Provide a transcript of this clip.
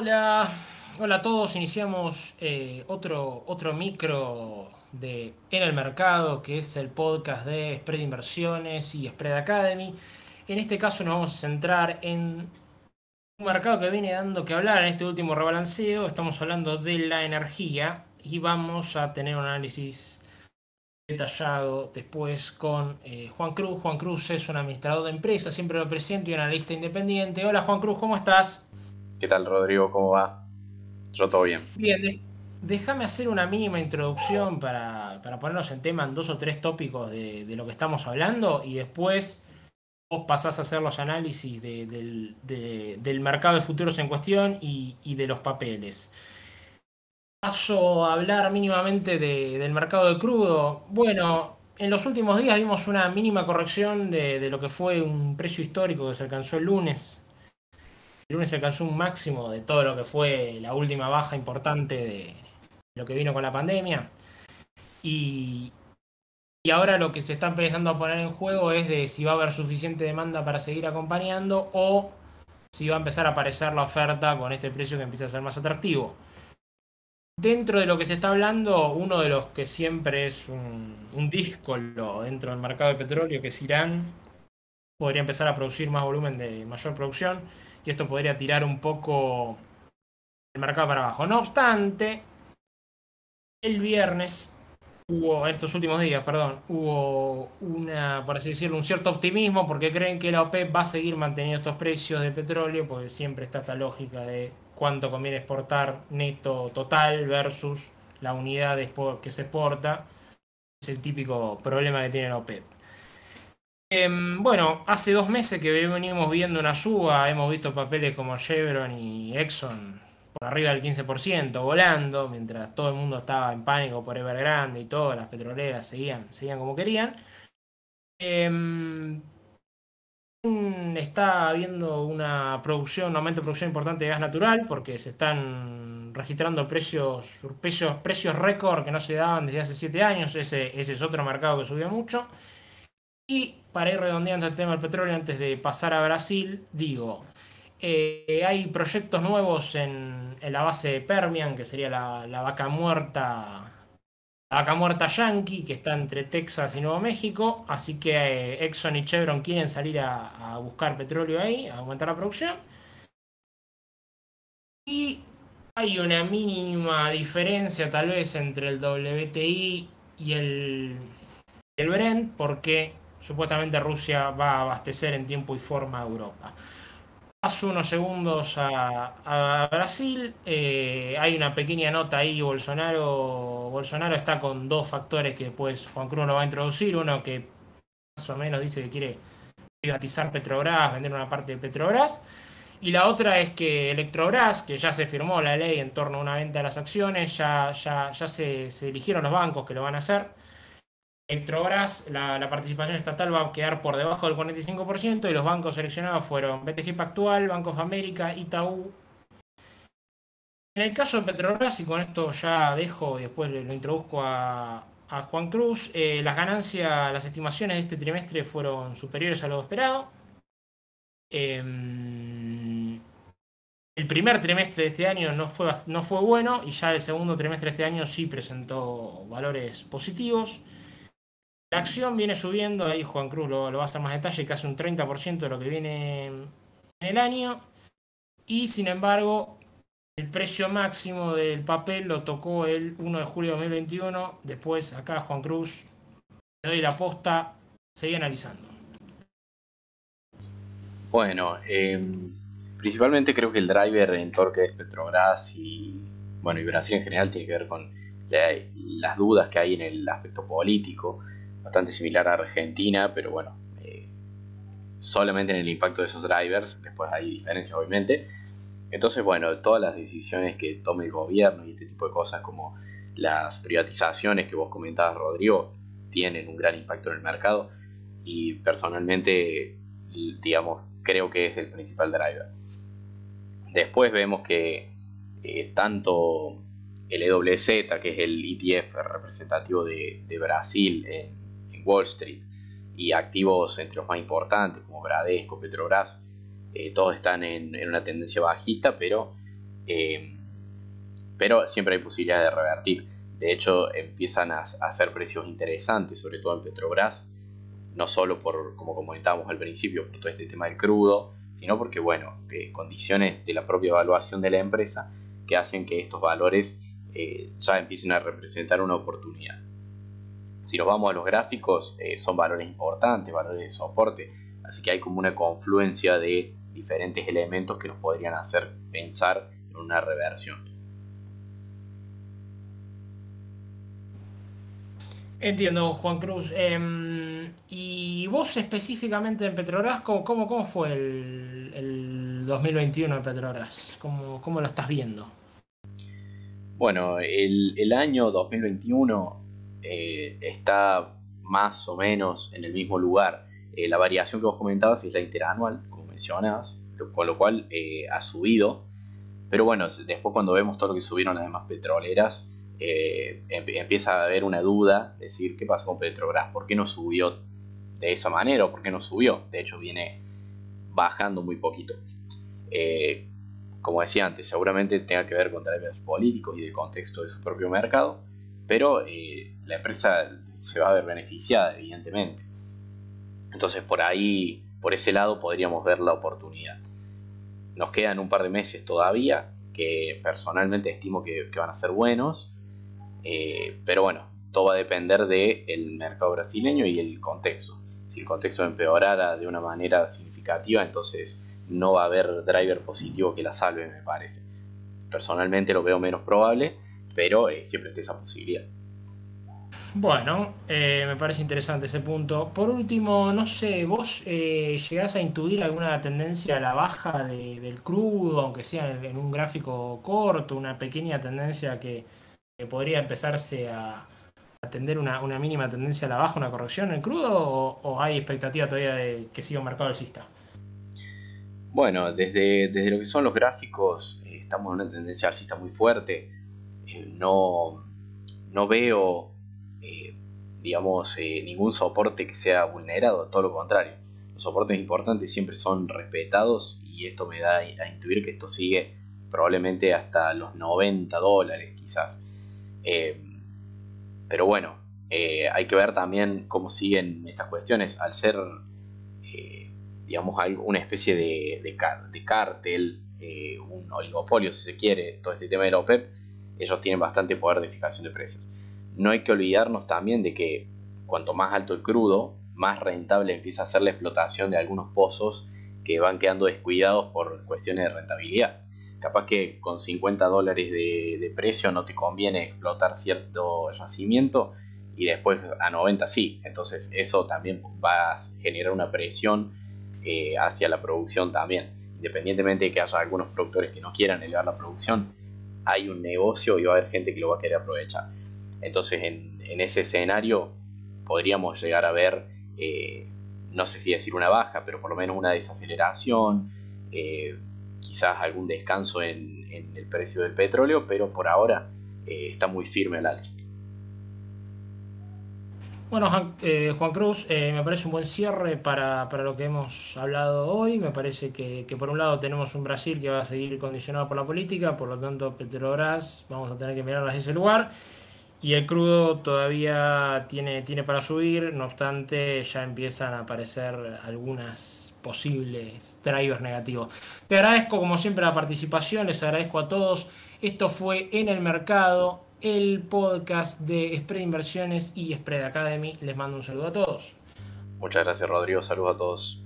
Hola, hola a todos. Iniciamos eh, otro, otro micro de En el Mercado, que es el podcast de Spread Inversiones y Spread Academy. En este caso nos vamos a centrar en un mercado que viene dando que hablar en este último rebalanceo. Estamos hablando de la energía y vamos a tener un análisis detallado después con eh, Juan Cruz. Juan Cruz es un administrador de empresas, siempre lo presento y un analista independiente. Hola Juan Cruz, ¿cómo estás? ¿Qué tal Rodrigo? ¿Cómo va? Yo todo bien. Bien, déjame hacer una mínima introducción para, ponernos en tema en dos o tres tópicos de, lo que estamos hablando y después vos pasás a hacer los análisis del, mercado de futuros en cuestión y, de los papeles. Paso a hablar mínimamente del mercado de crudo. Bueno, en los últimos días vimos una mínima corrección de, de lo que fue un precio histórico que se alcanzó el lunes el lunes se alcanzó un máximo de todo lo que fue la última baja importante de lo que vino con la pandemia. Y, y ahora lo que se está empezando a poner en juego es de si va a haber suficiente demanda para seguir acompañando o si va a empezar a aparecer la oferta con este precio que empieza a ser más atractivo. Dentro de lo que se está hablando, uno de los que siempre es un, un díscolo dentro del mercado de petróleo, que es Irán, podría empezar a producir más volumen de mayor producción y esto podría tirar un poco el mercado para abajo. No obstante, el viernes hubo, estos últimos días, perdón, hubo una, por así decirlo, un cierto optimismo porque creen que la OPEP va a seguir manteniendo estos precios de petróleo, porque siempre está esta lógica de cuánto conviene exportar neto total versus la unidad que se exporta. Es el típico problema que tiene la OPEP. Em, bueno, hace dos meses que venimos viendo una suba, hemos visto papeles como Chevron y Exxon por arriba del 15%, volando, mientras todo el mundo estaba en pánico por Evergrande y todas las petroleras seguían, seguían como querían. Em, está habiendo una producción, un aumento de producción importante de gas natural porque se están registrando precios, precios, precios récord que no se daban desde hace 7 años. Ese, ese es otro mercado que subió mucho. Y para ir redondeando el tema del petróleo antes de pasar a Brasil, digo, eh, hay proyectos nuevos en, la base de Permian, que sería la, vaca muerta. La vaca muerta yankee, que está entre Texas y Nuevo México. Así que eh, Exxon y Chevron quieren salir a, a buscar petróleo ahí, a aumentar la producción. Y hay una mínima diferencia tal vez entre el WTI y el, el Brent, porque Supuestamente Rusia va a abastecer en tiempo y forma a Europa. Paso unos segundos a, Brasil. Eh, hay una pequeña nota ahí. Bolsonaro, Bolsonaro está con dos factores que después Juan Cruz lo va a introducir. Uno que más o menos dice que quiere privatizar Petrobras, vender una parte de Petrobras. Y la otra es que Electrobras, que ya se firmó la ley en torno a una venta de las acciones, ya, ya, ya se, se eligieron los bancos que lo van a hacer. Electrobras, la, participación estatal va a quedar por debajo del 45% y los bancos seleccionados fueron BTG Pactual, Banco of America, Itaú. En el caso de Petrobras, y con esto ya dejo y después lo introduzco a, Juan Cruz, eh, las ganancias, las estimaciones de este trimestre fueron superiores a lo esperado. Em, el primer trimestre de este año no fue, no fue bueno y ya el segundo trimestre de este año sí presentó valores positivos. La acción viene subiendo, ahí Juan Cruz lo, va a hacer más detalle, casi un 30% de lo que viene en el año. Y sin embargo, el precio máximo del papel lo tocó el 1 de julio de 2021. Después, acá Juan Cruz, le doy la posta, seguí analizando. Bueno, em, principalmente creo que el driver en torque de Petrobras y, bueno, y Brasil en general tiene que ver con las dudas que hay en el aspecto político bastante similar a Argentina, pero bueno, eh, solamente en el impacto de esos drivers, después hay diferencias obviamente. Entonces, bueno, todas las decisiones que tome el gobierno y este tipo de cosas como las privatizaciones que vos comentabas, Rodrigo, tienen un gran impacto en el mercado y personalmente, digamos, creo que es el principal driver. Después vemos que eh, tanto el EWZ, que es el ETF representativo de, de Brasil en, Wall Street y activos entre los más importantes como Bradesco, Petrobras, eh, todos están en, una tendencia bajista, pero Eh, pero siempre hay posibilidades de revertir. De hecho, empiezan a, hacer precios interesantes, sobre todo en Petrobras, no solo por, como comentábamos al principio, por todo este tema del crudo, sino porque, bueno, condiciones de la propia evaluación de la empresa que hacen que estos valores eh, ya empiecen a representar una oportunidad. Si nos vamos a los gráficos, eh, son valores importantes, valores de soporte, así que hay como una confluencia de diferentes elementos que nos podrían hacer pensar en una reversión. Entiendo, Juan Cruz. Em, y vos específicamente en Petrobras, ¿cómo, cómo, fue el, 2021 en Petrobras? ¿Cómo, ¿Cómo, lo estás viendo? Bueno, el, año 2021 eh, está más o menos en el mismo lugar. Eh, la variación que vos comentabas es la interanual, como mencionabas, con lo cual eh, ha subido. Pero bueno, después cuando vemos todo lo que subieron las demás petroleras, empieza a haber una duda, decir, ¿qué pasa con Petrobras? ¿Por qué no subió de esa manera o por qué no subió? De hecho, viene bajando muy poquito. Como decía antes, seguramente tenga que ver con drivers políticos y del contexto de su propio mercado, pero eh, la empresa se va a ver beneficiada, evidentemente. Entonces, por ahí, por ese lado, podríamos ver la oportunidad. Nos quedan un par de meses todavía, que personalmente estimo que van a ser buenos eh, pero bueno, todo va a depender del mercado brasileño y el contexto. Si el contexto empeorara de una manera significativa, entonces no va a haber driver positivo que la salve, me parece. Personalmente lo veo menos probable, pero eh, siempre está esa posibilidad. Bueno, eh, me parece interesante ese punto. Por último, no sé, ¿vos llegás a intuir alguna tendencia a la baja del crudo, aunque sea en, un gráfico corto, una pequeña tendencia que, podría empezarse a, atender una, mínima tendencia a la baja, una corrección en crudo, o, hay expectativa todavía de que siga un mercado alcista? Bueno, desde, desde lo que son los gráficos, eh, estamos en una tendencia alcista muy fuerte. Eh, no, no veo, eh, digamos, ningún soporte que sea vulnerado, todo lo contrario. Los soportes importantes siempre son respetados y esto me da a intuir que esto sigue probablemente hasta los 90 dólares quizás. Eh, pero bueno, eh, hay que ver también cómo siguen estas cuestiones. Al ser, eh, digamos, una especie de, de, cártel, un oligopolio, si se quiere, todo este tema de la OPEP, ellos tienen bastante poder de fijación de precios. No hay que olvidarnos también de que cuanto más alto el crudo, más rentable empieza a ser la explotación de algunos pozos que van quedando descuidados por cuestiones de rentabilidad capaz que con 50 dólares de, precio no te conviene explotar cierto yacimiento y después a 90 sí. Entonces eso también va a generar una presión eh, hacia la producción también. Independientemente de que haya algunos productores que no quieran elevar la producción, hay un negocio y va a haber gente que lo va a querer aprovechar. Entonces en, ese escenario podríamos llegar a ver, eh, no sé si decir una baja, pero por lo menos una desaceleración. Eh, quizás algún descanso en, el precio del petróleo, pero por ahora eh, está muy firme el alza. Bueno, Juan, eh, Cruz, eh, me parece un buen cierre para, lo que hemos hablado hoy. Me parece que, por un lado tenemos un Brasil que va a seguir condicionado por la política, por lo tanto Petrobras vamos a tener que mirarlas desde ese lugar. Y el crudo todavía tiene, tiene para subir, no obstante ya empiezan a aparecer algunas posibles drivers negativos. Te agradezco como siempre la participación, les agradezco a todos. Esto fue En el Mercado, el podcast de Spread Inversiones y Spread Academy. Les mando un saludo a todos. Muchas gracias Rodrigo, saludos a todos.